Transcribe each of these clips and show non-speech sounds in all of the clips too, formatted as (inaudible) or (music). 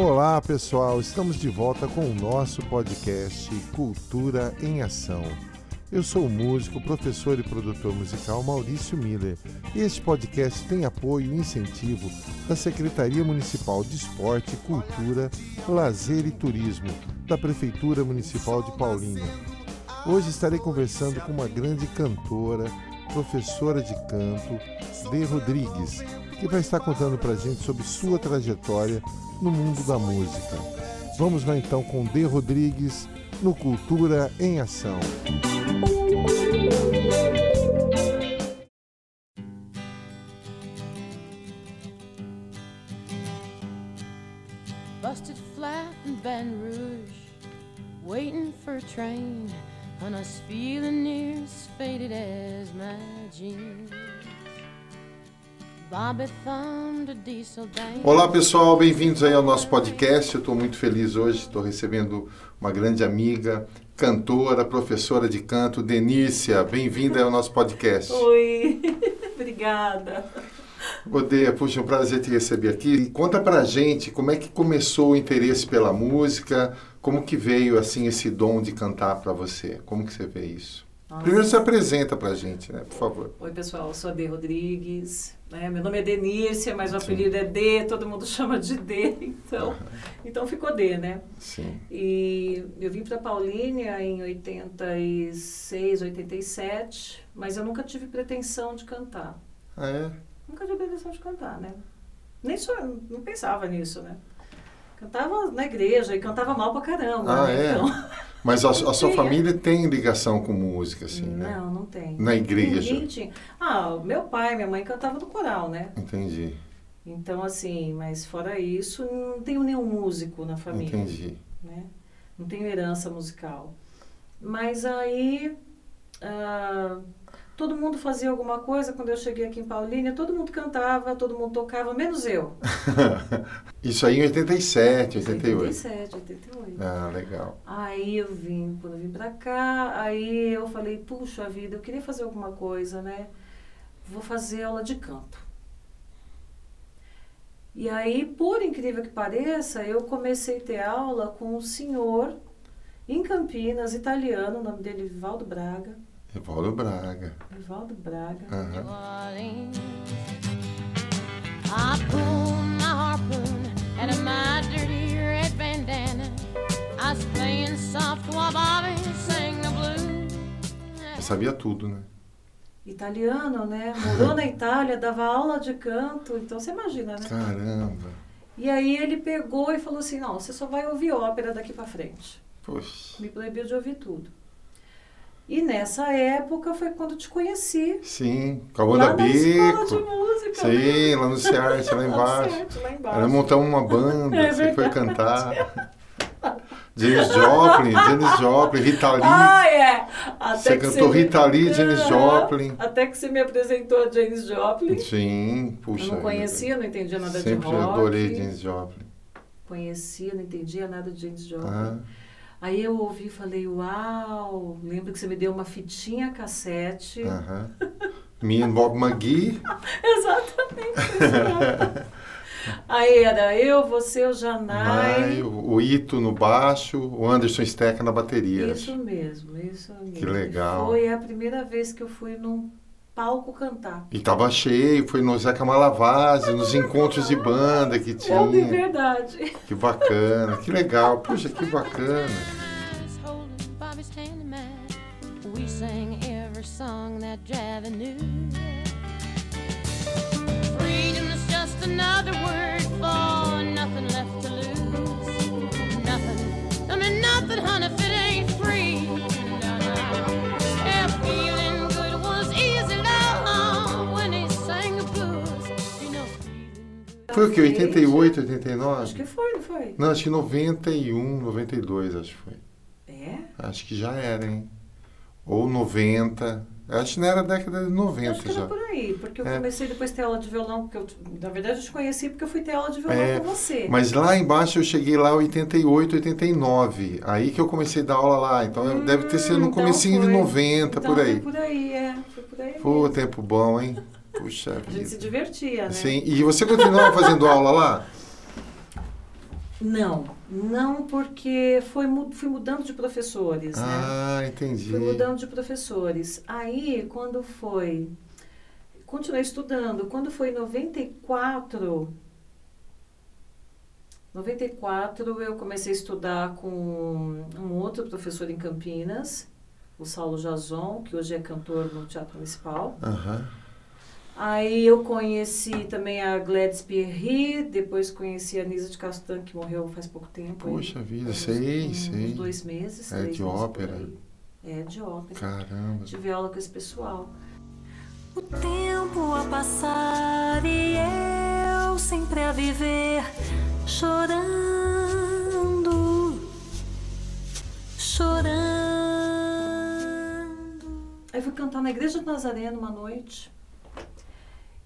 Olá pessoal, estamos de volta com o nosso podcast Cultura em Ação. Eu sou o músico, professor e produtor musical Maurício Miller e este podcast tem apoio e incentivo da Secretaria Municipal de Esporte, Cultura, Lazer e Turismo da Prefeitura Municipal de Paulínia. Hoje estarei conversando com uma grande cantora, professora de canto, Dê Rodrigues, que vai estar contando para gente sobre sua trajetória no mundo da música. Vamos lá então com Dê Rodrigues no Cultura em Ação. Busted flat in Baton Rouge, waiting for a train, and I was feeling near as faded as my jeans. Olá pessoal, bem-vindos aí ao nosso podcast. Eu estou muito feliz hoje, estou recebendo uma grande amiga, cantora, professora de canto, Denícia. Bem-vinda ao nosso podcast. Oi, (laughs) obrigada. Odeia, puxa, é um prazer te receber aqui. E conta pra gente como é que começou o interesse pela música, como que veio assim esse dom de cantar para você? Como que você vê isso? Nossa. Primeiro se apresenta pra gente, né, por favor. Oi, pessoal, eu sou a Dê Rodrigues, né? Meu nome é Denícia, mas o apelido Sim. é D, todo mundo (laughs) chama de D, então, uhum. então ficou D, né? Sim. E eu vim para Paulínia em 86, 87, mas eu nunca tive pretensão de cantar. Ah, é? Nunca tive pretensão de cantar, né? Nem só, não pensava nisso, né? Cantava na igreja e cantava mal pra caramba. Ah, né? é? Então... (laughs) Mas a, (laughs) a sua família tem ligação com música, assim, não, né? Não, não tem. Na igreja? Ninguém tinha. Ah, meu pai e minha mãe cantavam no coral, né? Entendi. Então, assim, mas fora isso, não tenho nenhum músico na família. Entendi. Né? Não tenho herança musical. Mas aí... Uh, todo mundo fazia alguma coisa quando eu cheguei aqui em Paulínia, todo mundo cantava, todo mundo tocava, menos eu. (laughs) Isso aí em 87, 88. 87, 88. Ah, legal. Aí eu vim, quando eu vim pra cá, aí eu falei, puxa vida, eu queria fazer alguma coisa, né? Vou fazer aula de canto. E aí, por incrível que pareça, eu comecei a ter aula com um senhor em Campinas, italiano, o nome dele Valdo Braga Evaldo Braga. Evaldo Braga. Uhum. Eu sabia tudo, né? Italiano, né? Morou na Itália, (laughs) dava aula de canto, então você imagina, né? Caramba. E aí ele pegou e falou assim: "Não, você só vai ouvir ópera daqui para frente". Poxa. Me proibiu de ouvir tudo. E nessa época foi quando te conheci. Sim, com a banda Bico. de música. Sim, né? lá no Ciarte, (laughs) lá embaixo. Ciarte, lá embaixo. Uma banda, é você foi cantar. James Joplin, James Joplin, Rita Lee. Ah, é. Até você cantou você... Rita Lee, James Joplin. Até que você me apresentou a James Joplin. Sim, puxa. Eu não conhecia, não entendia nada Sempre de rock. Sempre adorei James Joplin. Conhecia, não entendia nada de James Joplin. Ah. Aí eu ouvi e falei, uau, lembro que você me deu uma fitinha cassete. Aham. Me and Bob McGee. Exatamente. Aí era eu, você, o Janai. o Ito no baixo, o Anderson Stecker na bateria. Isso mesmo, isso mesmo. Que legal. Foi a primeira vez que eu fui num palco cantar. E tava cheio, foi no Zeca Malavase, nos encontros de banda que tinha. É de verdade. Que bacana, que legal. Puxa, que bacana. Freedom's just another word Foi o que? 88, 89? Acho que foi, não foi? Não, acho que 91, 92, acho que foi. É? Acho que já era, hein? Ou 90. Acho que não era década de 90 acho que já. Era por aí, porque eu é. comecei depois a ter aula de violão, porque eu, na verdade eu te conheci porque eu fui ter aula de violão é, com você. Mas lá embaixo eu cheguei lá em 88, 89. Aí que eu comecei a dar aula lá. Então hum, deve ter sido no então comecinho foi. de 90, então por aí. Foi por aí, é. Foi por aí. Pô, tempo bom, hein? Puxa A gente se divertia, né? Sim. E você continuava fazendo aula lá? Não, não porque foi, fui mudando de professores, ah, né? Ah, entendi. Fui mudando de professores. Aí, quando foi... Continuei estudando. Quando foi em 94... 94 eu comecei a estudar com um outro professor em Campinas, o Saulo Jazon, que hoje é cantor no Teatro Municipal. Uhum. Aí eu conheci também a Gladys Pierry, depois conheci a Nisa de Castan, que morreu faz pouco tempo. Puxa aí, vida, sei, uns, sei. Uns dois meses. É de ópera. É de ópera. Caramba. Tive aula com esse pessoal. O tempo a passar e eu sempre a viver chorando, chorando. Aí fui cantar na igreja de Nazareno uma noite.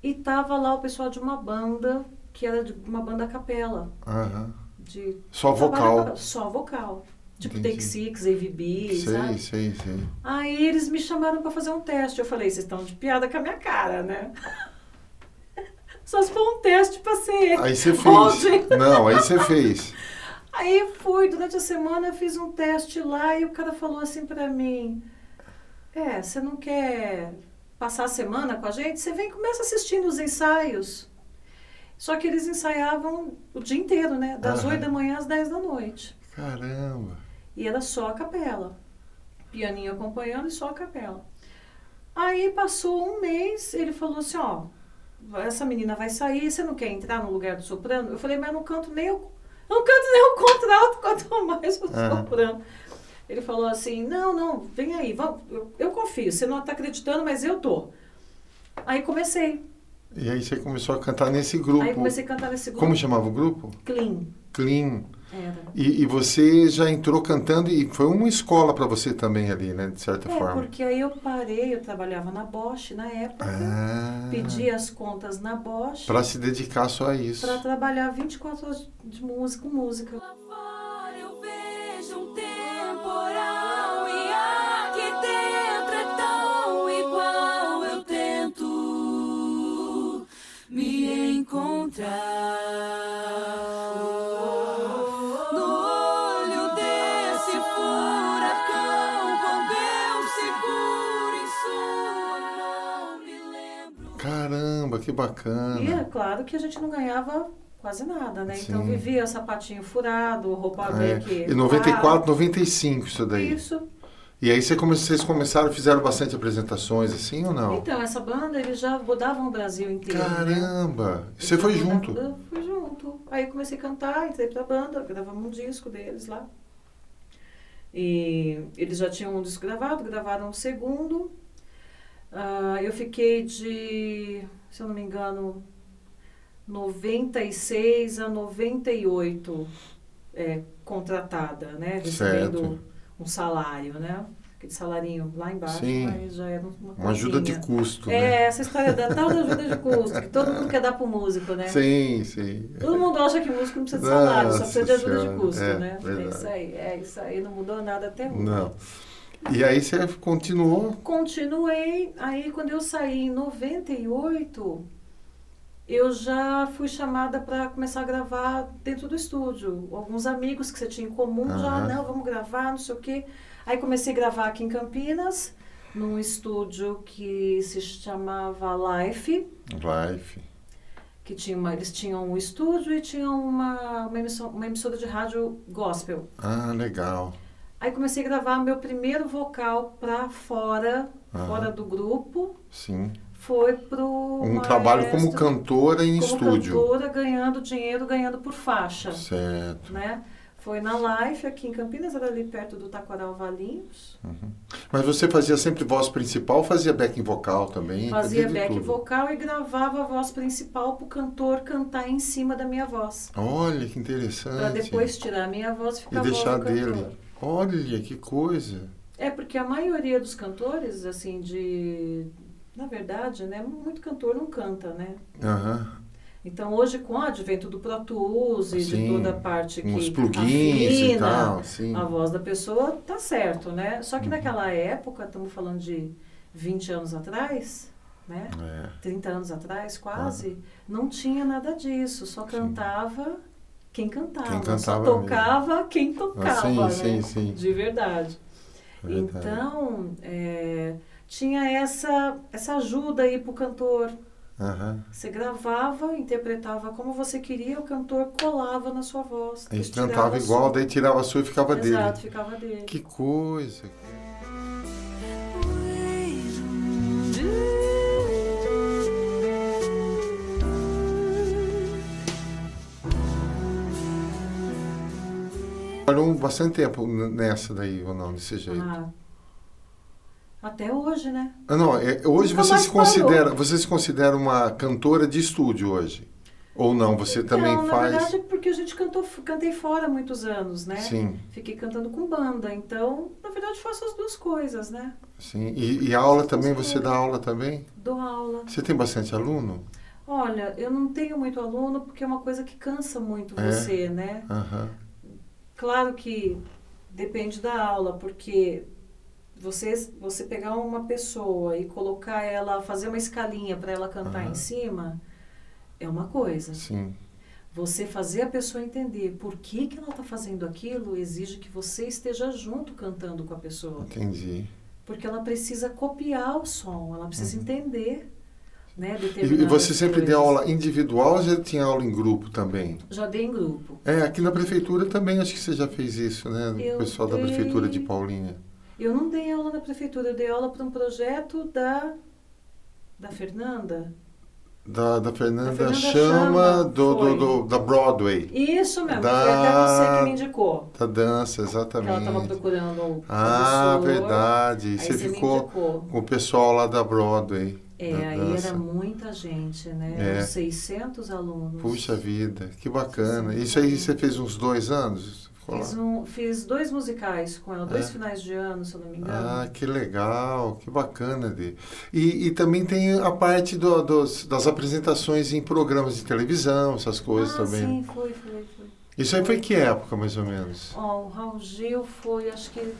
E tava lá o pessoal de uma banda, que era de uma banda capela. Uhum. De, só vocal. Só vocal. Tipo Entendi. Take Six, AVB, sei, sabe? Sei, sei, Aí eles me chamaram para fazer um teste. Eu falei, vocês estão de piada com a minha cara, né? (laughs) Só se for um teste para ser. Aí você fez. Não, aí você fez. (laughs) Aí fui, durante a semana fiz um teste lá e o cara falou assim para mim: É, você não quer passar a semana com a gente, você vem e começa assistindo os ensaios. Só que eles ensaiavam o dia inteiro, né? Das. 8 da manhã às 10 da noite. Caramba. E era só a capela. Pianinho acompanhando e só a capela. Aí passou um mês, ele falou assim, ó, essa menina vai sair, você não quer entrar no lugar do soprano? Eu falei, mas eu não canto nem o, eu não canto nem o contralto, quanto mais o soprano. Ele falou assim, não, não, vem aí, vamos, eu, eu confio, você não está acreditando, mas eu tô. Aí comecei. E aí você começou a cantar nesse grupo. Aí comecei a cantar nesse grupo. Como chamava o grupo? Clean. Clean. Era. E, e você já entrou cantando e foi uma escola para você também ali, né? De certa É, forma. porque aí eu parei, eu trabalhava na Bosch na época. Ah, Pedi as contas na Bosch para se dedicar só a isso. para trabalhar 24 horas de música com música. Encontrar no olho desse furacão. Quando eu seguro em sua mão, me lembro. Caramba, que bacana. E é claro que a gente não ganhava quase nada, né? Então Sim. vivia sapatinho furado, roupa É. que E 94, 95 isso daí. Isso. E aí você come- vocês começaram, fizeram bastante apresentações assim ou não? Então, essa banda, eles já rodavam o Brasil inteiro. né? Caramba! Você Eles foi junto? Eu fui junto. Aí eu comecei a cantar, entrei pra banda, gravamos um disco deles lá. E eles já tinham um disco gravado, gravaram um segundo. Ah, eu fiquei de, se eu não me engano, 96 a 98 é, contratada, né? Recebendo Certo. Um salário, né? Aquele salarinho lá embaixo, Sim. mas já era uma Uma ajuda de custo, É, né? essa história da tal da ajuda de custo, que todo mundo quer dar pro músico, né? Sim, sim. Todo mundo acha que músico não precisa de salário, só Nossa precisa de ajuda Senhora, de custo, é, né? É verdade. isso aí, é isso aí, não mudou nada até hoje. Não. E aí você continuou? Continuei, aí quando eu saí em 98, eu já fui chamada para começar a gravar dentro do estúdio. Alguns amigos que você tinha em comum já, Aham. não, vamos gravar, não sei o quê. Aí comecei a gravar aqui em Campinas, num estúdio que se chamava Life. Life. que tinha uma, eles tinham um estúdio e tinham uma, uma, emissora, uma emissora de rádio gospel. Ah, legal. Aí comecei a gravar meu primeiro vocal para fora, Aham. fora do grupo. Sim. Foi pro Um trabalho como maestro, cantora em como estúdio. cantora, ganhando dinheiro, ganhando por faixa, Certo. né? Foi na Life aqui em Campinas, era ali perto do Taquaral Valinhos. Mas você fazia sempre voz principal ou fazia backing vocal também? Fazia de back tudo? vocal e gravava a voz principal pro cantor cantar em cima da minha voz. Olha que interessante. Para depois tirar a minha voz e e ficar voz deixar do cantor. dele. Olha que coisa. É porque a maioria dos cantores, assim, de. Na verdade, né? Muito cantor não canta, né? Aham. Então hoje com o advento do Pro Tools e de Sim, toda a parte que os plugins e afina tal, sim. a voz da pessoa, tá certo, né? Só que Uhum. naquela época, estamos falando de 20 anos atrás, né? É. 30 anos atrás, quase, não tinha nada disso, só cantava quem cantava. Quem cantava Só mesmo. tocava quem Ah, tocava, sim, né? sim, sim. De verdade. Verdade. Então, é, tinha essa, essa ajuda aí pro cantor. Aham. Você gravava, interpretava como você queria, o cantor colava na sua voz. Eles tirava cantavam a igual, daí tirava a sua e ficava Exato, dele. ficava dele. Que coisa. Trabalhou bastante tempo nessa daí, ou não, desse jeito. Ah, até hoje, né? Ah, não, é- hoje Nunca você se considera, você se considera uma cantora de estúdio hoje? Ou não? Você também não, faz? na verdade, é porque a gente cantou, cantei fora há muitos anos, né? Sim, Fiquei cantando com banda, então, na verdade, faço as duas coisas, né? sim. E, e aula também? Você dá aula também? Dou aula. Você tem bastante aluno? Olha, eu não tenho muito aluno porque é uma coisa que cansa muito É? você, né? Aham. Claro que depende da aula, porque você, você pegar uma pessoa e colocar ela, fazer uma escalinha para ela cantar Aham. em cima, é uma coisa. Sim, Você fazer a pessoa entender por que, que ela está fazendo aquilo exige que você esteja junto cantando com a pessoa. entendi. Porque ela precisa copiar o som, ela precisa entender né, Uhum. E, você sempre deu coisas. aula individual ou já tinha aula em grupo também? Já dei em grupo. É, aqui na prefeitura também acho que você já fez isso, né? O pessoal da dei- prefeitura de Paulinha. Eu não dei aula na prefeitura, eu dei aula para um projeto da, da Fernanda. Da, da Fernanda, Da Fernanda Chama, Chama, do, do, do- da Broadway. Isso mesmo, Da- foi até você que me indicou. Da dança, Que ela estava exatamente. procurando o Ah, verdade. Você você ficou com o pessoal lá da Broadway. É, da aí dança. era muita gente, né? É. Eram 600 alunos. Puxa vida, que bacana. Isso aí você fez uns dois anos? Fiz, um, fiz dois musicais com ela, dois É. finais de ano, se eu não me engano. Ah, que legal, que bacana. De. E, e também tem a parte do- dos, das apresentações em programas de televisão, essas coisas ah, também. sim, foi, foi, foi. Isso aí foi que época, mais ou menos? Ó, o Raul Gil foi, acho que.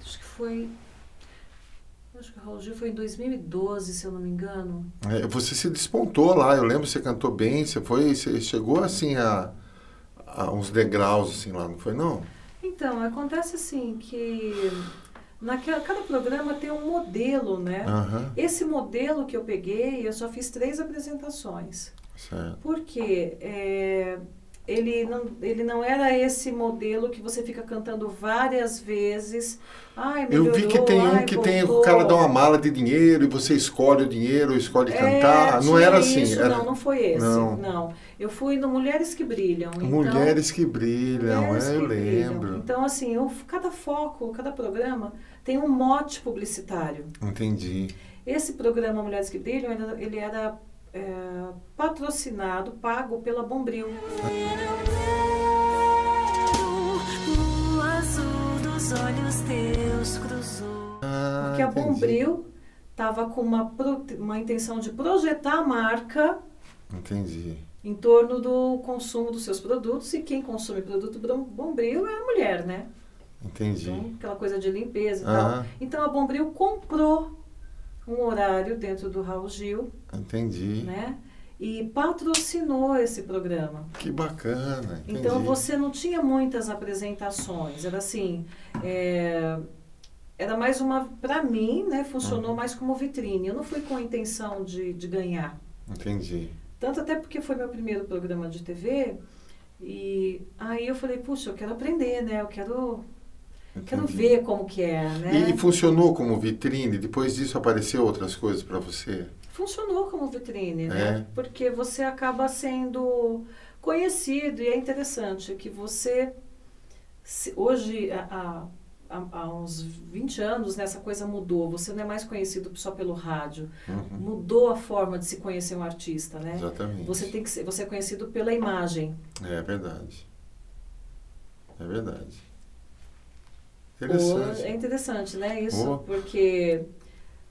Acho que foi. Acho que o Raul Gil foi em 2012, se eu não me engano. É, você se despontou lá, eu lembro, você cantou bem, você foi, você chegou assim a, a uns degraus assim lá, não foi não? Então, acontece assim que naquela, cada programa tem um modelo, né? Aham, Esse modelo que eu peguei, eu só fiz três apresentações. certo. Porque é, ele, não, ele não era esse modelo que você fica cantando várias vezes. Ai, Eu melhorou, vi que tem um ai, que tem o voltou. cara dá uma mala de dinheiro e você escolhe o dinheiro, escolhe É, cantar. Não era assim. isso, era Não, não foi esse. Não. Não. Eu fui no Mulheres que Brilham. então- Mulheres que brilham, Mulheres é, eu que Brilham. lembro. Então, assim, eu, cada foco, cada programa tem um mote publicitário. Entendi. Esse programa Mulheres que Brilham, ele era é, patrocinado, pago pela Bombril. O azul dos olhos teus cruzou. Ah, Porque a entendi. Bombril estava com uma, uma intenção de projetar a marca Entendi. em torno do consumo dos seus produtos e quem consome produto Bombril é a mulher, né? Entendi. Então, aquela coisa de limpeza e tal. Então a Bombril comprou um horário dentro do Raul Gil, entendi. né? E patrocinou esse programa. Que bacana. Entendi. Então você não tinha muitas apresentações, era assim, é, era mais uma, para mim, né, funcionou Uhum. mais como vitrine. Eu não fui com a intenção de, de ganhar. Entendi. Tanto até porque foi meu primeiro programa de TV. E aí eu falei, puxa, eu quero aprender, né? Eu quero, quero entendi. ver como que é, né? E, e funcionou como vitrine? Depois disso apareceu outras coisas para você? Funcionou como vitrine, né? É. Porque você acaba sendo conhecido e é interessante que você se- hoje há, há, há uns 20 anos né, essa coisa mudou. Você não é mais conhecido só pelo rádio. Uhum. Mudou a forma de se conhecer um artista, né? Exatamente. Você tem que ser, você é conhecido pela imagem. É verdade. É verdade. Ou- Interessante. é interessante, né? Isso, Boa. porque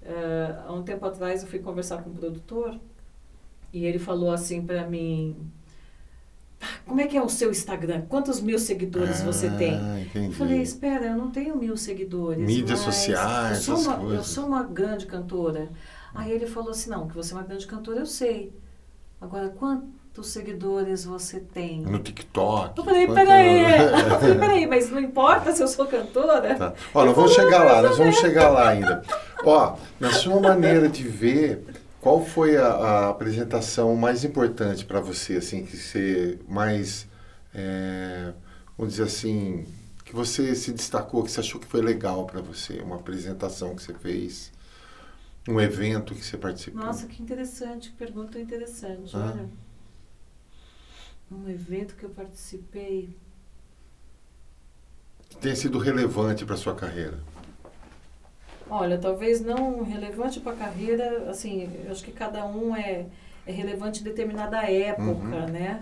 eh, há um tempo atrás eu fui conversar com um produtor e ele falou assim pra mim: "Ah, Como é que é o seu Instagram? Quantos mil seguidores você tem? Ah, entendi. Eu falei: Espera, eu não tenho mil seguidores. Mídias sociais, eu sou, uma, eu coisas. sou uma grande cantora. Aí ele falou assim: Não, que você é uma grande cantora, eu sei. Agora, quantos quantos seguidores você tem? No TikTok. Eu falei, quanto- peraí, (laughs) eu falei, peraí, mas não importa se eu sou cantora? Tá. Ó, nós vamos chegar lá, nós vamos chegar lá ainda. Ó, na sua maneira de ver, qual foi a, a apresentação mais importante para você, assim, que você mais, é, vamos dizer assim, que você se destacou, que você achou que foi legal para você, uma apresentação que você fez, um evento que você participou? Nossa, que interessante, que pergunta interessante. Ah. Olha, um evento que eu participei. Que tenha sido relevante para sua carreira. Olha, talvez não relevante para a carreira, assim, eu acho que cada um é, é relevante em determinada época, Uhum. né?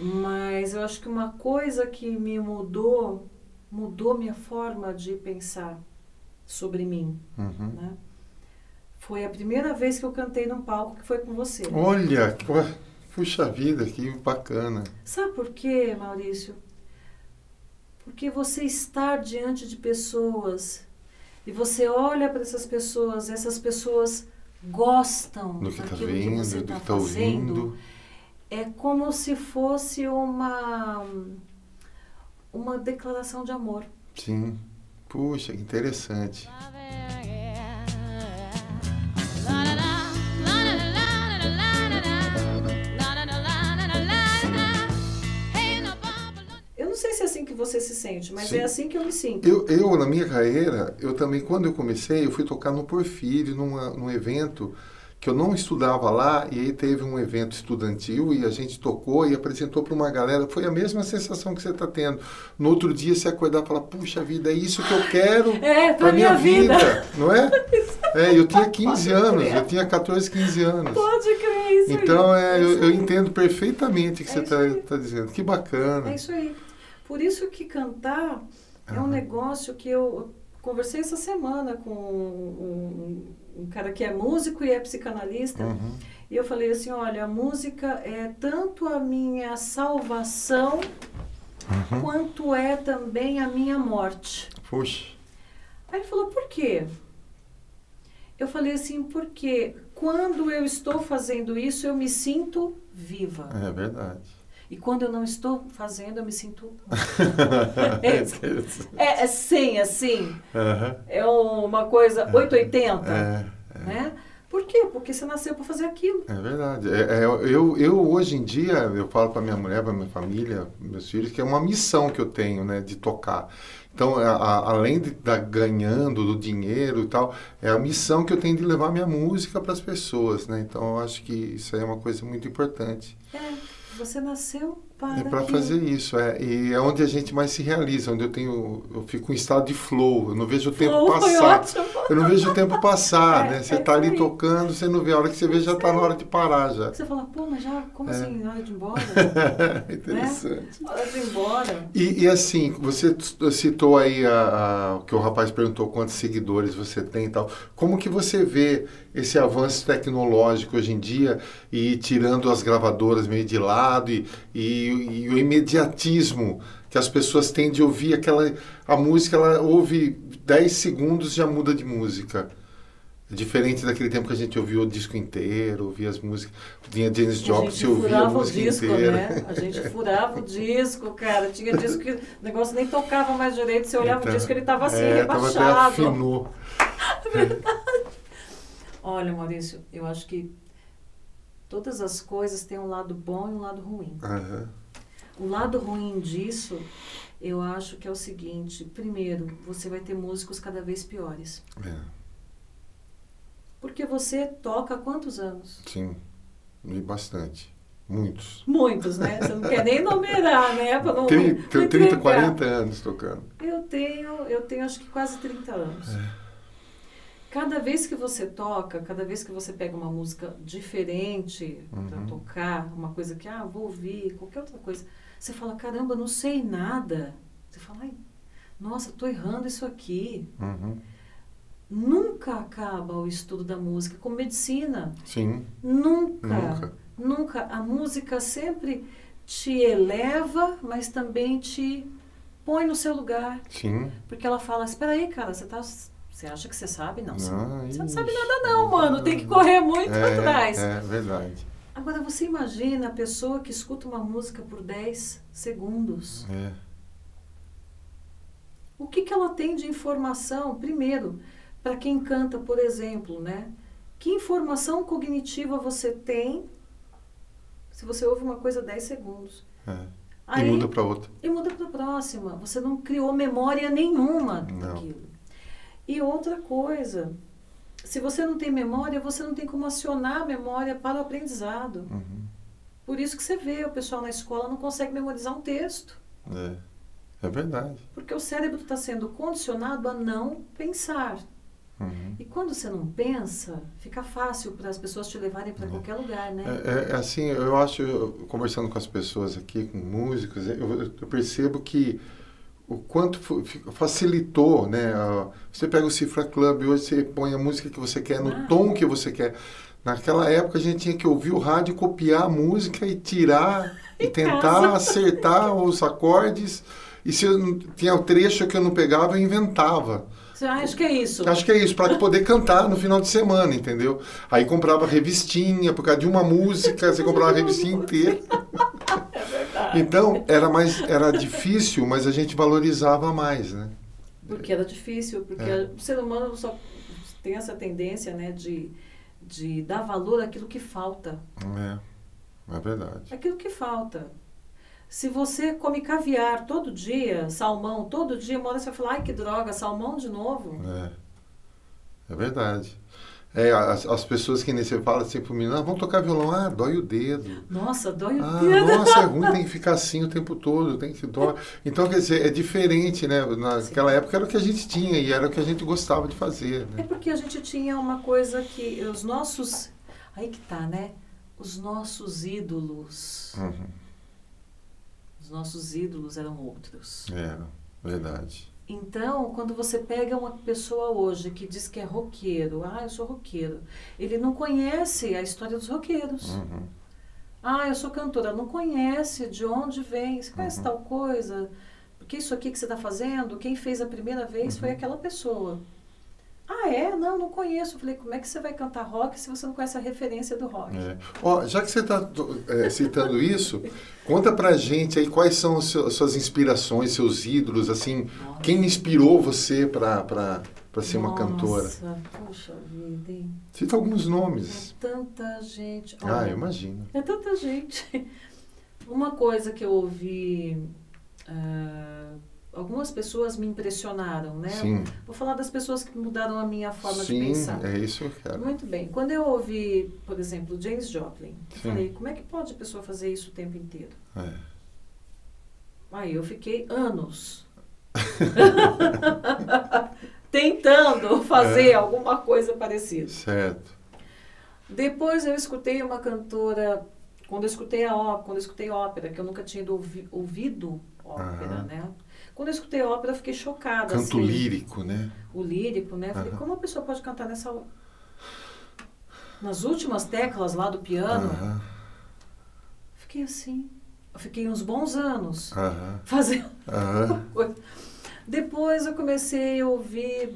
Mas eu acho que uma coisa que me mudou, mudou minha forma de pensar sobre mim, Uhum. né? Foi a primeira vez que eu cantei num palco que foi com você. Olha, que- puxa vida, que bacana. Sabe por quê, Maurício? Porque você estar diante de pessoas e você olha para essas pessoas, essas pessoas gostam Do que está vendo, que você do que está ouvindo. É como se fosse uma uma declaração de amor. Sim. Puxa, que interessante. Assim que você se sente, mas Sim. é assim que eu me sinto. Eu, eu, na minha carreira, eu também, quando eu comecei, eu fui tocar no Porfírio, numa, num evento que eu não estudava lá, e aí teve um evento estudantil e a gente tocou e apresentou para uma galera. Foi a mesma sensação que você está tendo. No outro dia, você acordar e falar, puxa vida, é isso que eu quero É, pra minha, vida. vida. não é? (laughs) É, eu tinha 15 Pode anos, crer. eu tinha 14, 15 anos. Pode crer isso. Então, é, eu, isso eu aí. entendo perfeitamente o que É você está dizendo. Que bacana. É isso aí. Por isso que cantar é um negócio que eu conversei essa semana com um, um cara que é músico e é psicanalista. Uhum. E eu falei assim, olha, a música é tanto a minha salvação Uhum. quanto é também a minha morte. Puxa. Aí ele falou, por quê? Eu falei assim, porque quando eu estou fazendo isso, eu me sinto viva. É verdade. E quando eu não estou fazendo, eu me sinto (laughs) (laughs) É É, é sim, assim. É uma coisa 880, É, né? Por quê? Porque você nasceu para fazer aquilo. é verdade. É, é, eu, eu, hoje em dia, eu falo para minha mulher, para minha família, meus filhos, que é uma missão que eu tenho, né, de tocar. Então, a- a- além de estar ganhando do dinheiro e tal, é a missão que eu tenho de levar minha música para as pessoas, né? Então, eu acho que isso aí é uma coisa muito importante. É, você nasceu para É para fazer isso, é. E é onde a gente mais se realiza, onde eu tenho, eu fico em estado de flow, eu não vejo o tempo Flow passar. Eu não vejo o tempo passar, (laughs) É, né? Você é tá ali isso aí. tocando, você não vê, a hora que você vê já tá na hora de parar já. Você fala, pô, mas já, como É. assim, hora de ir embora? (laughs) Interessante. hora de ir embora. E, e assim, você citou aí a, a- que o rapaz perguntou quantos seguidores você tem e tal. Como que você vê esse avanço tecnológico hoje em dia e tirando as gravadoras meio de lado e, e- e o imediatismo que as pessoas têm de ouvir aquela a música ela ouve 10 segundos e já muda de música. Diferente daquele tempo que a gente ouvia o disco inteiro, ouvia as músicas, vinha Janis a Joplin, você ouvia a furava o música disco, inteira. né? A gente (laughs) furava o disco, cara. Tinha disco que o negócio nem tocava mais direito. Você olhava Então, o disco, ele tava assim, é, tava até rebaixado. afinou. (laughs) Olha, Maurício, eu acho que todas as coisas têm um lado bom e um lado ruim. Aham. O lado ruim disso, eu acho que é o seguinte: primeiro, você vai ter músicos cada vez piores. É, Porque você toca há quantos anos? sim, e bastante. Muitos. Muitos, né? Você não quer nem numerar, né? (laughs) Pra não, Tenho, tenho 30, entregar. 40 anos tocando. Eu tenho, eu tenho acho que quase 30 anos. É. Cada vez que você toca, cada vez que você pega uma música diferente para Uhum. tocar, uma coisa que, ah, vou ouvir, qualquer outra coisa, você fala, caramba, não sei nada. Você fala, ai, nossa, tô errando isso aqui. Uhum. Nunca acaba o estudo da música, como medicina. Sim, Nunca. nunca. Nunca. A música sempre te eleva, mas também te põe no seu lugar. Sim. Porque ela fala, espera aí, cara, você tá... Você acha que você sabe? Não, você, Não, você não sabe nada não, mano. Tem que correr muito é, atrás. É verdade. Agora você imagina a pessoa que escuta uma música por 10 segundos. É. O que, que ela tem de informação? Primeiro, para quem canta, por exemplo, né? Que informação cognitiva você tem se você ouve uma coisa 10 segundos? é. Aí- E muda para outra. e muda para a próxima. Você não criou memória nenhuma Não. daquilo. E outra coisa, se você não tem memória, você não tem como acionar a memória para o aprendizado. Uhum. Por isso que você vê o pessoal na escola não consegue memorizar um texto. É. É verdade. Porque o cérebro está sendo condicionado a não pensar. Uhum. E quando você não pensa, fica fácil para as pessoas te levarem para qualquer lugar, né? É, é, assim, eu acho, conversando com as pessoas aqui, com músicos, eu, eu percebo que o quanto facilitou, né? Você pega o Cifra Club, hoje você põe a música que você quer, no Ah. tom que você quer. Naquela época a gente tinha que ouvir o rádio, copiar a música e tirar (laughs) e tentar acertar os acordes. E se eu tinha o trecho que eu não pegava, eu inventava. Você acho que é isso. Acho que é isso, para poder cantar no final de semana, entendeu? Aí comprava revistinha, por causa de uma música, você comprava a revistinha (laughs) inteira. Então, era mais era difícil, mas a gente valorizava mais, né? Porque era difícil, porque É. o ser humano só tem essa tendência, né, de, de dar valor àquilo que falta. É, é verdade. Aquilo que falta. Se você come caviar todo dia, salmão todo dia, uma hora você vai falar, ai que droga, salmão de novo. É, é verdade. É, as, as pessoas que nem você fala assim pro menino, ah, vamos tocar violão, ah, dói o dedo. Nossa, dói o Ah, dedo. nossa, é ruim, (laughs) tem que ficar assim o tempo todo, tem que dói. Então, quer dizer, é diferente, né? Naquela época era o que a gente tinha e era o que a gente gostava de fazer, É né? porque a gente tinha uma coisa que os nossos. Aí que tá, né? Os nossos ídolos. Uhum. Os nossos ídolos eram outros. Era, verdade. Então, quando você pega uma pessoa hoje que diz que é roqueiro, ah, eu sou roqueiro, ele não conhece a história dos roqueiros. Uhum. Ah, eu sou cantora, não conhece de onde vem, você conhece Uhum. tal coisa, porque isso aqui que você está fazendo, quem fez a primeira vez Uhum. foi aquela pessoa. Ah, é? Não, não conheço. Eu falei, como é que você vai cantar rock se você não conhece a referência do rock? É. Ó, já que você está citando isso, conta pra gente aí quais são as suas inspirações, seus ídolos, assim, Nossa. quem inspirou você para ser uma cantora? Nossa, puxa vida, hein? Cita alguns nomes. É tanta gente. Ah, Olha, eu imagino. É tanta gente. Uma coisa que eu ouvi, ah, algumas pessoas me impressionaram, né? Sim, Vou falar das pessoas que mudaram a minha forma de sim, pensar. é isso que eu quero. Muito bem. Quando eu ouvi, por exemplo, James Joplin, eu Sim. falei, como é que pode a pessoa fazer isso o tempo inteiro? É. Aí eu fiquei anos (laughs) tentando fazer É. alguma coisa parecida. Certo. Depois eu escutei uma cantora, quando eu escutei a ópera, quando eu escutei ópera, que eu nunca tinha ouvi- ouvido ópera, Aham. né? Quando eu escutei ópera, eu fiquei chocada. Canto assim, lírico, né? O lírico, né? Eu Falei, Aham. como a pessoa pode cantar nessa. Nas últimas teclas lá do piano? Aham, Fiquei assim. Eu fiquei uns bons anos aham, fazendo (laughs) coisa. Depois eu comecei a ouvir,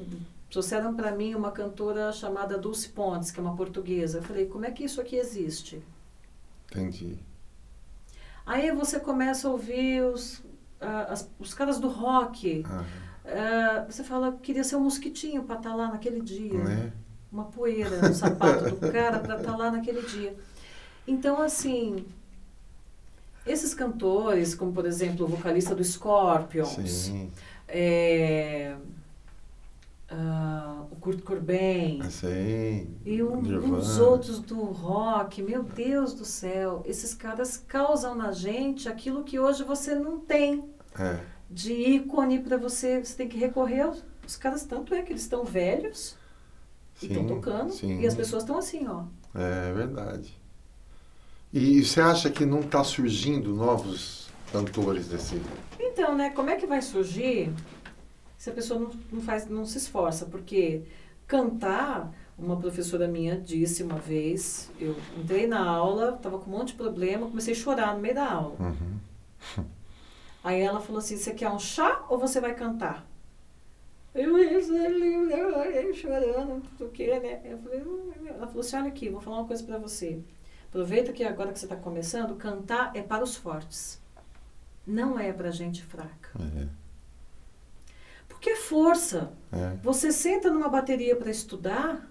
trouxeram para mim uma cantora chamada Dulce Pontes, que é uma portuguesa. Eu falei, como é que isso aqui existe? Entendi. Aí você começa a ouvir os, ah, as- os caras do rock. Aham. Ah, você fala, queria ser um mosquitinho para estar lá naquele dia. Né? Uma poeira no sapato do cara para estar lá naquele dia. Então, assim, esses cantores, como por exemplo o vocalista do Scorpions, é, ah, o Kurt Cobain, sim. e um, uns outros do rock, meu Deus do céu, esses caras causam na gente aquilo que hoje você não tem É, de ícone para você, você tem que recorrer aos os caras, tanto é que eles estão velhos e estão sim, tocando, sim. e as pessoas estão assim, ó. É verdade. E você acha que não está surgindo novos cantores desse... Então, né, como é que vai surgir se a pessoa não, não faz, não se esforça? Porque cantar, uma professora minha disse uma vez, eu entrei na aula, estava com um monte de problema, comecei a chorar no meio da aula. Uhum. (laughs) Aí ela falou assim, você quer um chá ou você vai cantar? Eu, eu, eu chorando, o quê, né? Eu falei, ela falou assim, olha aqui, vou falar uma coisa pra você. Aproveita que agora que você está começando, cantar é para os fortes. Não é para gente fraca. É, Porque é força. é, Você senta numa bateria para estudar,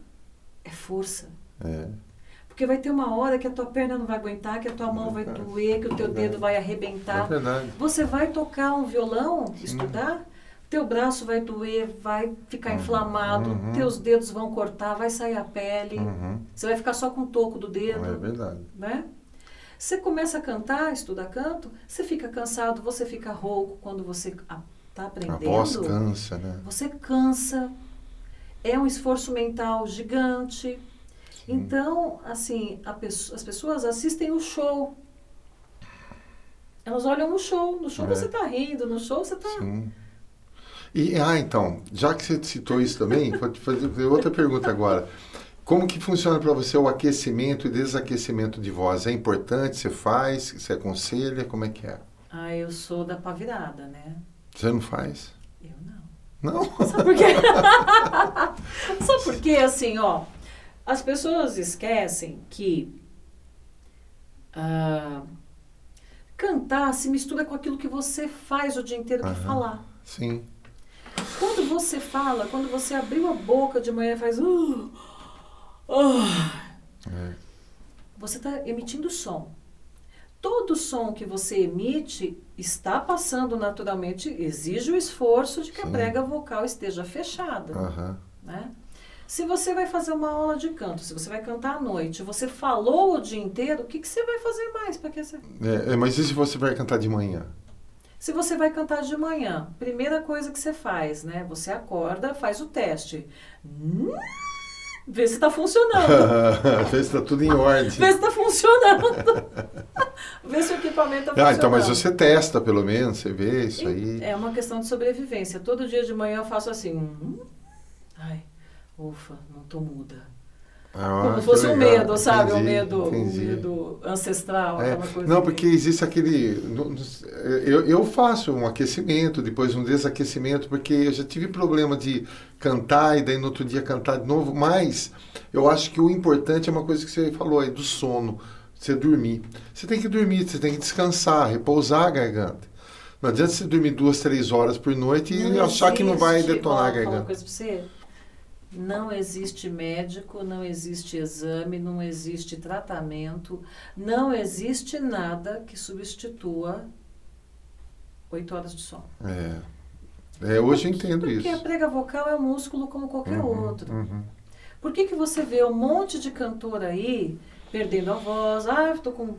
é força. é. Porque vai ter uma hora que a tua perna não vai aguentar, que a tua mão vai doer, que o teu Verdade. dedo vai É arrebentar. verdade. Você vai tocar um violão, estudar, teu braço vai doer, vai ficar inflamado, Uhum. teus dedos vão cortar, vai sair a pele. Uhum. Você vai ficar só com o toco do dedo, É verdade. né? Você começa a cantar, estudar canto, você fica cansado, você fica rouco quando você está A aprendendo. voz cansa, né? Você cansa. É um esforço mental gigante. Então, assim, as pessoas assistem o show. Elas olham o show. No show É. você está rindo, no show você está. Sim. E, ah, então, já que você citou isso também, vou te fazer outra pergunta agora. Como que funciona para você o aquecimento e desaquecimento de voz? É importante? Você faz? Você aconselha? Como é que é? Ah, eu sou da pavirada, né? Você não faz? Eu não. Não? Sabe por quê? (laughs) Sabe por quê? Assim, ó, as pessoas esquecem que ah, cantar se mistura com aquilo que você faz o dia inteiro, que é falar. Sim. Quando você fala, quando você abriu a boca de manhã e faz. "Uh, uh", É. você está emitindo som. Todo som que você emite está passando naturalmente, exige o esforço de que a Sim. prega vocal esteja fechada. Aham. né? Se você vai fazer uma aula de canto, se você vai cantar à noite, você falou o dia inteiro, o que, que você vai fazer mais para aquecer? É, é, mas e se você vai cantar de manhã? Se você vai cantar de manhã, primeira coisa que você faz, né? Você acorda, faz o teste. Hum, vê se está funcionando. (laughs) Vê se está tudo em ordem. Vê se está funcionando. (laughs) vê se o equipamento está funcionando. Ah, então, mas você testa pelo menos, você vê isso aí. É uma questão de sobrevivência. Todo dia de manhã eu faço assim. hum, ufa, não tô muda. Ah, Como fosse um medo, sabe? um Entendi, medo, um medo ancestral, É, aquela coisa. não, que- porque existe aquele. Eu, eu faço um aquecimento, depois um desaquecimento, porque eu já tive problema de cantar e daí no outro dia cantar de novo, mas eu acho que o importante é uma coisa que você falou aí, do sono, você dormir. Você tem que dormir, você tem que descansar, repousar a garganta. Não adianta você dormir duas, três horas por noite e Não achar que não vai existe- detonar Ó, a falar uma garganta. coisa pra você. Não existe médico, não existe exame, não existe tratamento, não existe nada que substitua oito horas de sono. É. É, hoje eu entendo Porque a isso. prega vocal é um músculo como qualquer Uhum, outro. uhum. Por que, que você vê um monte de cantor aí perdendo a voz? Ah, tô com,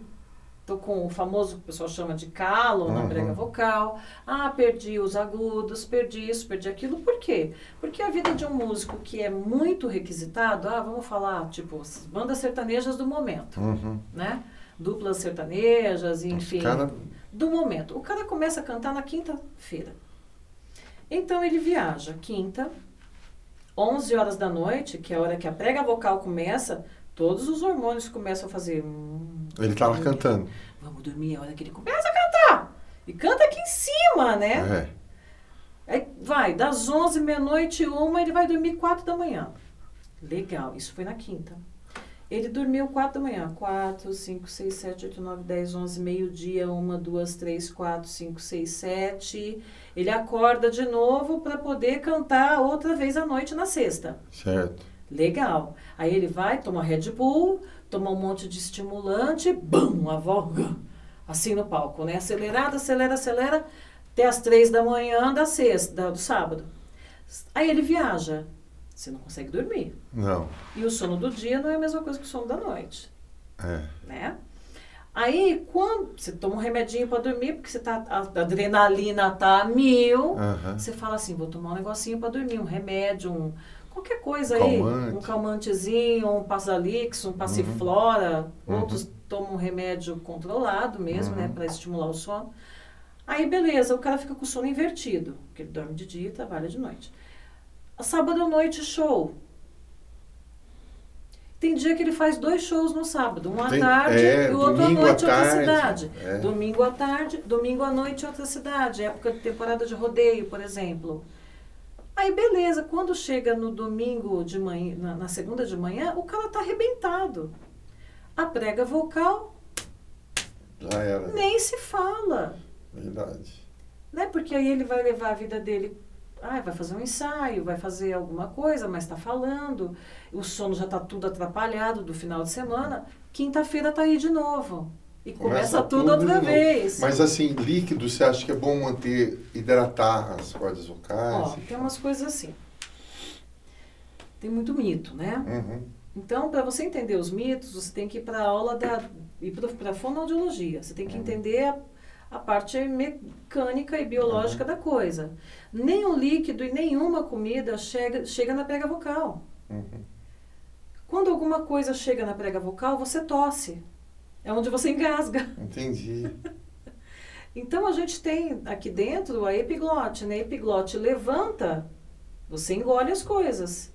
tô com o famoso que o pessoal chama de calo na Uhum. brega vocal. Ah, perdi os agudos, perdi isso, perdi aquilo. Por quê? Porque a vida de um músico que é muito requisitado, ah, vamos falar, tipo, as bandas sertanejas do momento, Uhum. né? Duplas sertanejas, enfim, cara- do momento. O cara começa a cantar na quinta-feira. Então ele viaja quinta, 11 horas da noite, que é a hora que a prega vocal começa, todos os hormônios começam a fazer. Ele tá lá cantando. Vamos dormir, é a hora que ele começa a cantar. E canta aqui em cima, né? É. Aí vai, das 11, meia-noite, uma, ele vai dormir 4 da manhã. Legal, isso foi na quinta. Ele dormiu 4 da manhã. 4, 5, 6, 7, 8, 9, 10, 11, meio-dia, 1, 2, 3, 4, 5, 6, 7. Ele acorda de novo para poder cantar outra vez à noite na sexta. Certo. Legal. Aí ele vai, toma Red Bull, toma um monte de estimulante, bum, a voz, assim no palco, né? Acelerada, acelera, acelera, até as três da manhã da sexta, do sábado. Aí ele viaja. Você não consegue dormir. Não. E o sono do dia não é a mesma coisa que o sono da noite, É. né? Aí, quando você toma um remedinho para dormir, porque você tá, a adrenalina tá a mil, você fala assim, vou tomar um negocinho para dormir, um remédio, um qualquer coisa aí, Calmante. um calmantezinho, um Pasalix, um Passiflora, Uhum. outros tomam um remédio controlado mesmo, né, Uhum. para estimular o sono. Aí beleza, o cara fica com o sono invertido, porque ele dorme de dia e trabalha de noite. Sábado à noite show. Tem dia que ele faz dois shows no sábado, um à Tem- tarde é, e o outro à noite outra cidade. é. Domingo à tarde, domingo à noite outra cidade, época de temporada de rodeio, por exemplo. Aí beleza, quando chega no domingo de manhã, na, na segunda de manhã, o cara tá arrebentado. A prega vocal Já era. nem se fala. Verdade. Né? Porque aí ele vai levar a vida dele. Ah, vai fazer um ensaio, vai fazer alguma coisa, mas está falando. O sono já está tudo atrapalhado do final de semana. Quinta-feira tá aí de novo. E começa, tudo, outra de novo. vez. Mas assim, líquido, você acha que é bom manter, hidratar as cordas vocais? Ó, tem umas coisas assim. Tem muito mito, né? Uhum. Então, para você entender os mitos, você tem que ir para a aula da. ir para a fonoaudiologia. Você tem que Uhum. entender a, a parte mecânica e biológica da coisa. Nenhum líquido e nenhuma comida chega, chega na prega vocal. Uhum. Quando alguma coisa chega na prega vocal, você tosse. É onde você engasga. Entendi. (laughs) Então a gente tem aqui dentro a epiglote, né? A epiglote levanta, você engole as coisas.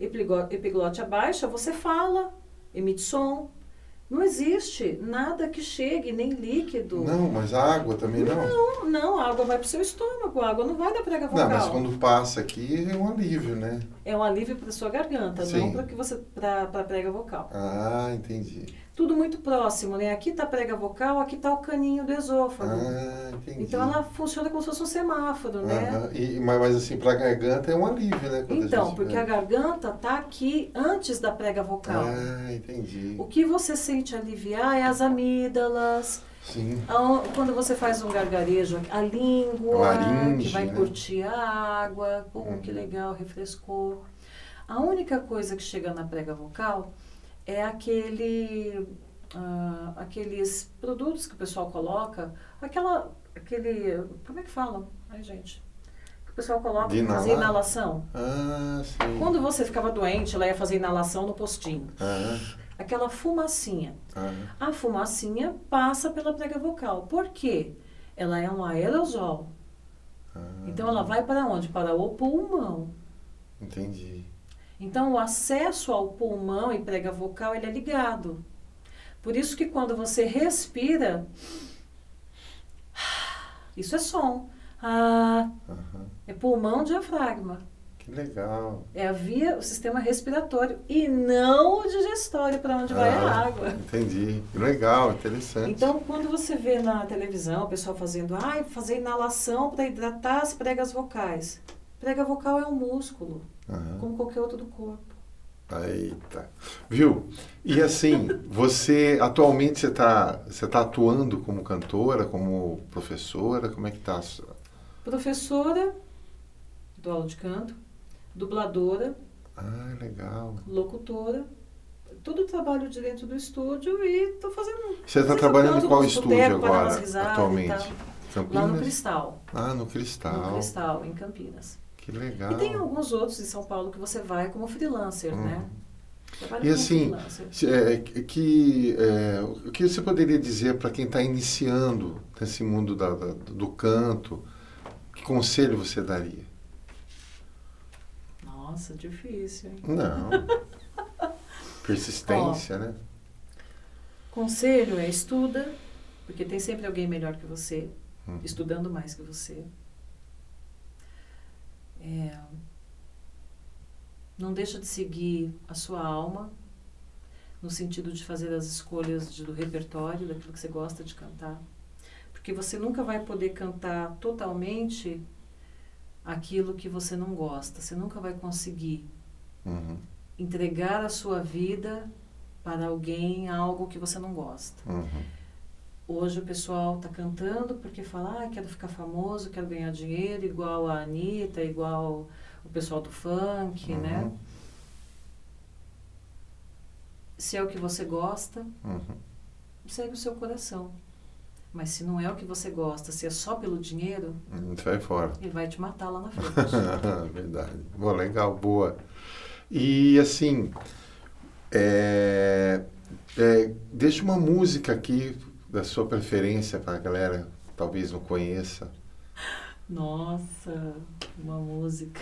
Epiglote abaixa, você fala, emite som. Não existe nada que chegue, nem líquido. Não, mas a água também não? Não, não, a água vai pro seu estômago, a água não vai da prega vocal. Não, mas quando passa aqui é um alívio, né? É um alívio para sua garganta, Sim. não para que você para a prega vocal. Ah, entendi. Tudo muito próximo, né? Aqui tá a prega vocal, aqui tá o caninho do esôfago. Ah, entendi. Então ela funciona como se fosse um semáforo, né? E, mas, mas assim, pra garganta é um alívio, né? Então, gente- porque é. a garganta tá aqui antes da prega vocal. Ah, entendi. O que você sente aliviar é as amígdalas, Sim. a- quando você faz um gargarejo, a língua, Laringe, que vai né? curtir a água, pô, Uhum. que legal, refrescou. A única coisa que chega na prega vocal é aquele, ah, aqueles produtos que o pessoal coloca, aquela, aquele, como é que fala? Ai, gente, que o pessoal coloca para fazer inalação. Ah, sim. Quando você ficava doente, ela ia fazer inalação no postinho. Ah, Aquela fumacinha. ah, A fumacinha passa pela prega vocal. Por quê? Ela é um aerosol. ah. Então ela vai para onde? Para o pulmão. Entendi. Então o acesso ao pulmão e prega vocal ele é ligado. Por isso que quando você respira, isso é som. Ah, Aham. é pulmão diafragma. Que legal. É a via, o sistema respiratório e não o digestório para onde vai a Ah, água. Entendi. Legal, interessante. Então, quando você vê na televisão o pessoal fazendo, ai, fazer inalação para hidratar as pregas vocais. Prega vocal é um músculo, Aham. como qualquer outro do corpo. Eita. Viu? E assim, (laughs) você atualmente você está você tá atuando como cantora, como professora? Como é que tá? sua- Professora, dou aula de canto, dubladora, Ah, legal. locutora, tudo trabalho de dentro do estúdio e tô fazendo. Você está trabalhando em qual estúdio agora, atualmente? Lá no Cristal, Ah, no Cristal. no Cristal, em Campinas. Que legal. E tem alguns outros em São Paulo que você vai como freelancer, Uhum. né? Trabalha E assim, é, que, é, o que você poderia dizer para quem está iniciando nesse mundo da- da- do canto? Que conselho você daria? Nossa, difícil, hein? Não. (laughs) Persistência, né? Conselho é estuda, porque tem sempre alguém melhor que você, Uhum. estudando mais que você. É, não deixa de seguir a sua alma, no sentido de fazer as escolhas de- do repertório, daquilo que você gosta de cantar. Porque você nunca vai poder cantar totalmente aquilo que você não gosta. Você nunca vai conseguir Uhum. entregar a sua vida para alguém algo que você não gosta. Uhum. Hoje o pessoal está cantando porque fala, ah, quero ficar famoso, quero ganhar dinheiro, igual a Anitta, igual o pessoal do funk, né? Uhum. Se é o que você gosta, Uhum. segue o seu coração. Mas se não é o que você gosta, se é só pelo dinheiro, Uhum. Sai fora. ele vai te matar lá na (laughs) frente. Verdade. Boa, legal, boa. E assim, é, é, deixa uma música aqui da sua preferência para a galera talvez não conheça. Nossa, uma música.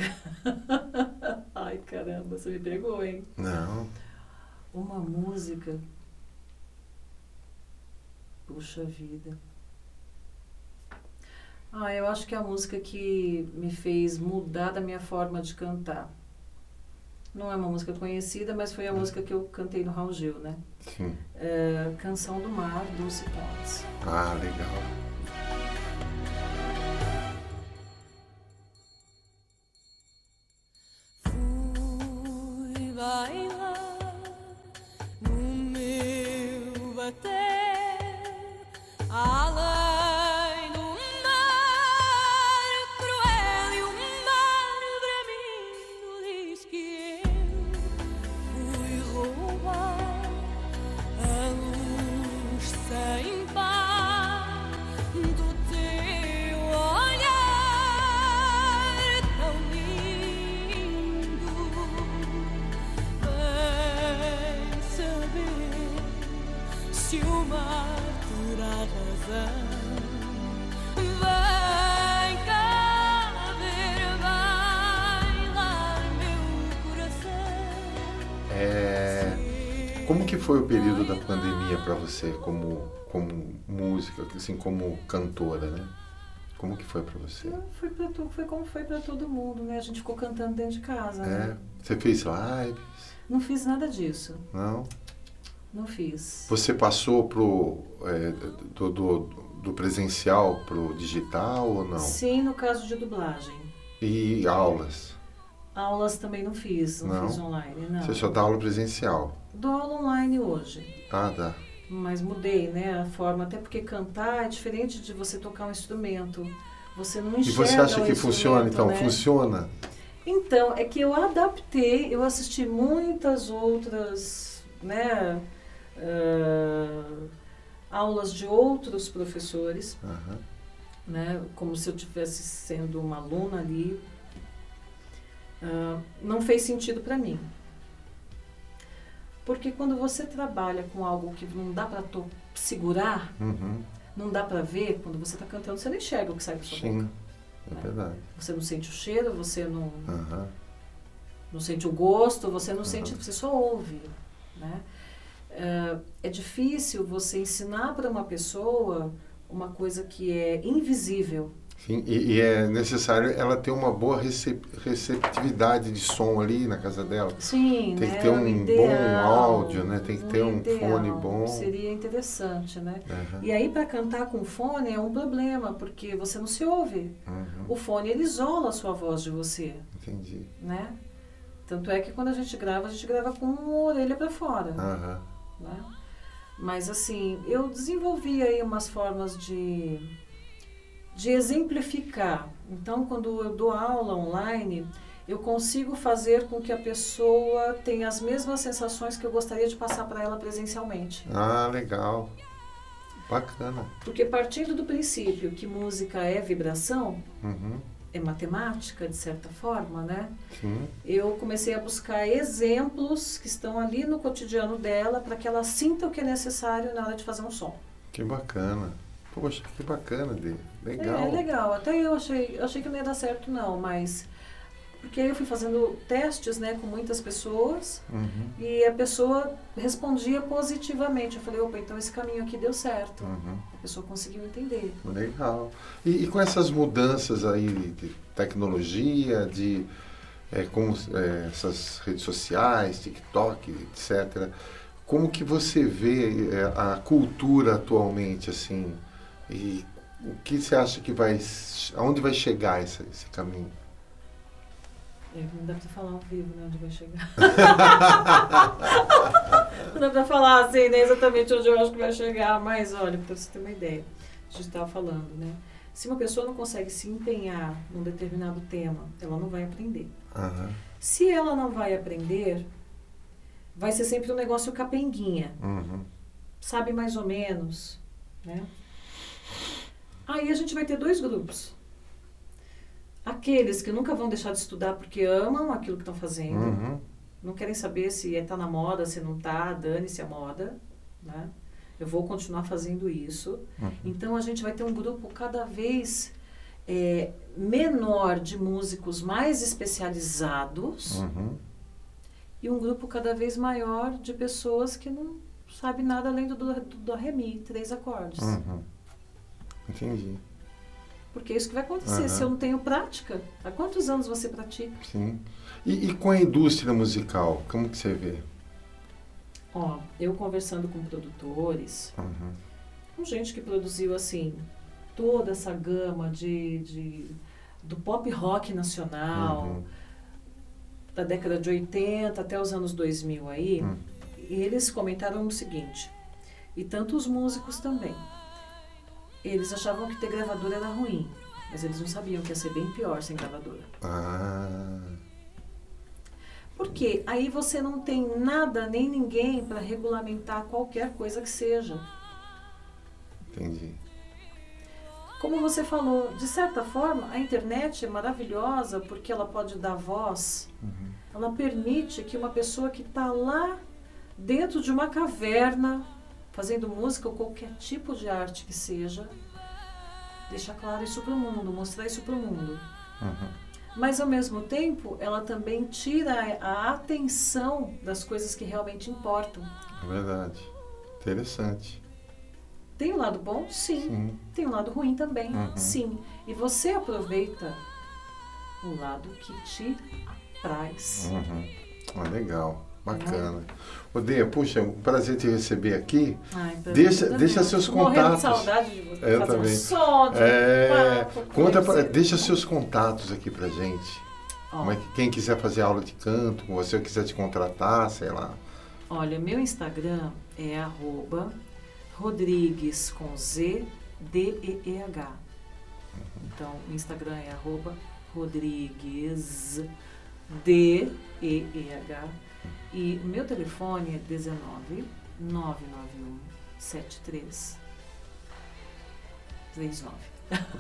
(laughs) Ai, caramba, você me pegou, hein? Não. Uma música. Puxa vida. Ah, eu acho que é a música que me fez mudar da minha forma de cantar. Não é uma música conhecida, mas foi a música que eu cantei no Raul Gil, né? Sim. É, Canção do Mar, Dulce Pontes. Ah, legal. Foi o período da pandemia para você como como música, assim como cantora, né? Como que foi para você? Não, Foi, pra tu, foi como foi para todo mundo, né? A gente ficou cantando dentro de casa, É, né? você fez lives? Não fiz nada disso. Não? Não fiz. Você passou pro é, do, do, do presencial pro digital ou não? Sim, no caso de dublagem. E aulas? Aulas também não fiz, não, Não? fiz online, não. Você só dá aula presencial? Dou aula online hoje. Ah, dá. Mas mudei, né, a forma, até porque cantar é diferente de você tocar um instrumento. Você não E enxerga você acha que funciona então? né? Funciona? Então, é que eu adaptei, eu assisti muitas outras, né, ah, aulas de outros professores, Aham. né, como se eu tivesse sendo uma aluna ali. Ah, não fez sentido para mim. Porque quando você trabalha com algo que não dá para segurar, Uhum. não dá para ver, quando você está cantando, você não enxerga o que sai da sua boca. Sim, é né? verdade. Você não sente o cheiro, você não, Aham. não sente o gosto, você não Uhum. sente, você só ouve, né? É, é difícil você ensinar para uma pessoa uma coisa que é invisível. Sim, e, e é necessário ela ter uma boa recep- receptividade de som ali na casa dela. Sim, Tem né? que ter um ideal, bom áudio, né? Tem que ter um fone bom. Seria interessante, né? Aham. E aí para cantar com fone é um problema, porque você não se ouve. Uhum. O fone ele isola a sua voz de você, Entendi. né? Tanto é que quando a gente grava, a gente grava com uma orelha para fora. Aham. né? Mas assim, eu desenvolvi aí umas formas de, de exemplificar. Então, quando eu dou aula online, eu consigo fazer com que a pessoa tenha as mesmas sensações que eu gostaria de passar para ela presencialmente. Ah, legal. Bacana. Porque partindo do princípio que música é vibração, Uhum. é matemática de certa forma, né? Sim. Eu comecei a buscar exemplos que estão ali no cotidiano dela para que ela sinta o que é necessário na hora de fazer um som. Que bacana. Poxa, que bacana dele. Legal. É, legal. Até eu achei, eu achei que não ia dar certo não, mas porque aí eu fui fazendo testes, né, com muitas pessoas Uhum. e a pessoa respondia positivamente. Eu falei, opa, então esse caminho aqui deu certo. Uhum. A pessoa conseguiu entender. Legal. E, e com essas mudanças aí de tecnologia, de é, como é, essas redes sociais, TikTok, etc. Como que você vê é, a cultura atualmente, assim? E o que você acha que vai, aonde vai chegar esse, esse caminho? É, não dá pra falar ao vivo, né, onde vai chegar. (laughs) não dá pra falar assim, nem exatamente onde eu acho que vai chegar, mas olha, pra você ter uma ideia. A gente estava falando, né? Se uma pessoa não consegue se empenhar num determinado tema, ela não vai aprender. Aham. Se ela não vai aprender, vai ser sempre um negócio capenguinha, Uhum. sabe mais ou menos, né? Aí a gente vai ter dois grupos. Aqueles que nunca vão deixar de estudar porque amam aquilo que estão fazendo, Uhum. não querem saber se está na moda, se não está, dane-se a moda, né? Eu vou continuar fazendo isso. Uhum. Então a gente vai ter um grupo cada vez é, menor de músicos mais especializados Uhum. e um grupo cada vez maior de pessoas que não sabe nada além do do, do, do ré mi, três acordes. Uhum. Entendi. Porque é isso que vai acontecer. Aham. Se eu não tenho prática, há quantos anos você pratica? Sim. E, e com a indústria musical, como que você vê? Ó, eu conversando com produtores, Uhum. com gente que produziu assim toda essa gama de, de- do pop rock nacional Uhum. da década de 80 até os anos 2000 aí, Hum. e eles comentaram o seguinte, e tantos músicos também. Eles achavam que ter gravadora era ruim, mas eles não sabiam que ia ser bem pior sem gravadora. Ah, Porque aí você não tem nada nem ninguém para regulamentar qualquer coisa que seja. entendi. Como você falou, de certa forma, a internet é maravilhosa porque ela pode dar voz, Uhum. ela permite que uma pessoa que está lá dentro de uma caverna, fazendo música ou qualquer tipo de arte que seja, deixar claro isso para o mundo, mostrar isso para o mundo. Uhum. Mas ao mesmo tempo, ela também tira a atenção das coisas que realmente importam. É verdade. Interessante. Tem um lado bom? Sim. Sim. Tem um lado ruim também? Uhum. Sim. E você aproveita o lado que te apraz. Uhum. Ah, legal. Bacana. Odeia, puxa, um prazer te receber aqui. Ai, Deixa- também. deixa seus morrendo contatos. de saudade de você. Eu fazer também. Um som de É, papo conta pra, deixa seus contatos aqui pra gente. Ó, Como é que, quem quiser fazer aula de canto com você, quiser te contratar, sei lá. Olha, meu Instagram é arroba Rodrigues com Z D E E H. Então, o Instagram é arroba Rodrigues D E E H. E o meu telefone é 19 991 73 39.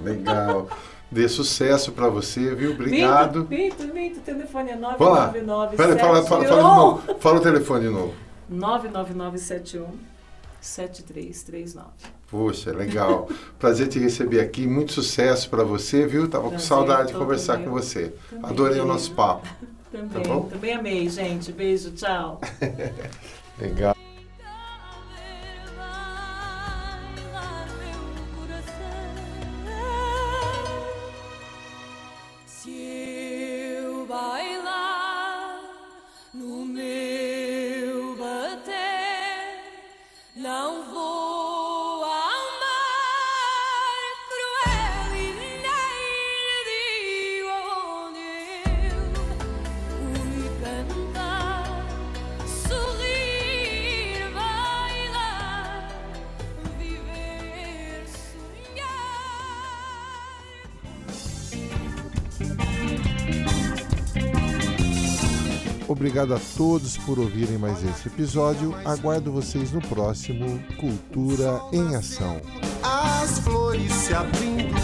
Legal. Dê sucesso pra você, viu? Obrigado. Minto, minto, minto. O telefone é Vamos lá. 999 Pera, fala, fala, fala de novo. Fala o telefone de novo. 99971 7339. Poxa, legal. Prazer te receber aqui. Muito sucesso pra você, viu? Tava com Prazer saudade de conversar com você. Também, Adorei o nosso papo. Também, Tá bom? também amei, gente. Beijo, tchau. (laughs) Legal. Obrigado a todos por ouvirem mais esse episódio. Aguardo vocês no próximo Cultura em Ação. as flores se abrindo